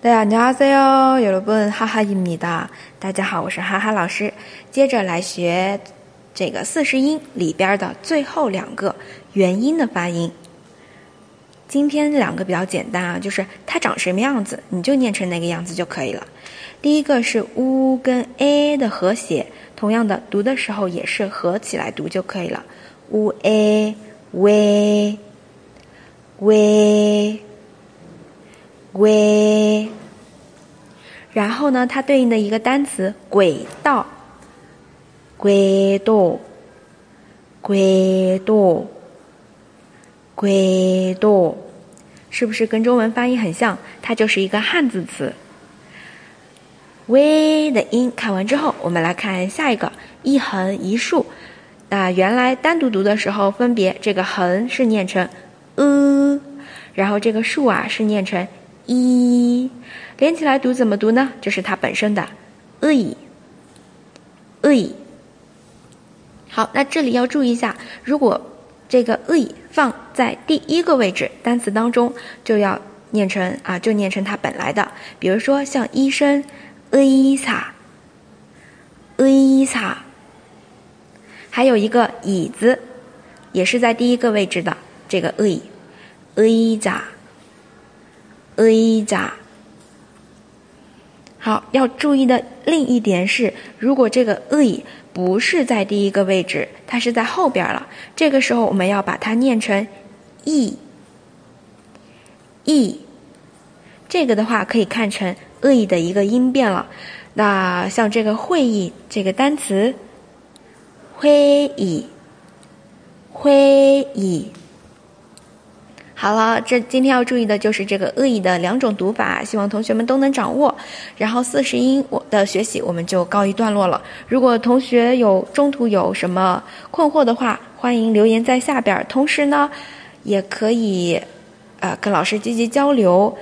大家안녕하세요여러분하하입니다大家好，我是哈哈老师。接着来学这个四十音里边的最后两个元音的发音。今天两个比较简单啊，就是它长什么样子，你就念成那个样子就可以了。第一个是 u 跟 a 的合写，同样的读的时候也是合起来读就可以了。u a w w w 然后呢，它对应的一个单词轨道，轨道，轨道，轨道，是不是跟中文发音很像？它就是一个汉字词。微的音看完之后，我们来看下一个一横一竖。那原来单独读的时候，分别这个横是念成呃，然后这个竖啊是念成一连起来读怎么读呢？就是它本身的 “e”。e 好，那这里要注意一下，如果这个 “e” 放在第一个位置单词当中，就要念成啊，就念成它本来的。比如说像医生 “eza”，eza，还有一个椅子，也是在第一个位置的这个 “e”，eza。会议，好，要注意的另一点是，如果这个 “e” 不是在第一个位置，它是在后边了，这个时候我们要把它念成 “e”，“e”，这个的话可以看成“会”的一个音变了。那像这个“会议”这个单词，“会议”，“会议”。好了，这今天要注意的就是这个恶意的两种读法，希望同学们都能掌握。然后四十音我的学习我们就告一段落了。如果同学有中途有什么困惑的话，欢迎留言在下边。同时呢，也可以，呃，跟老师积极交流。